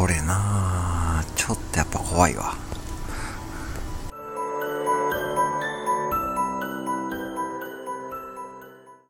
これなちょっとやっぱ怖いわ。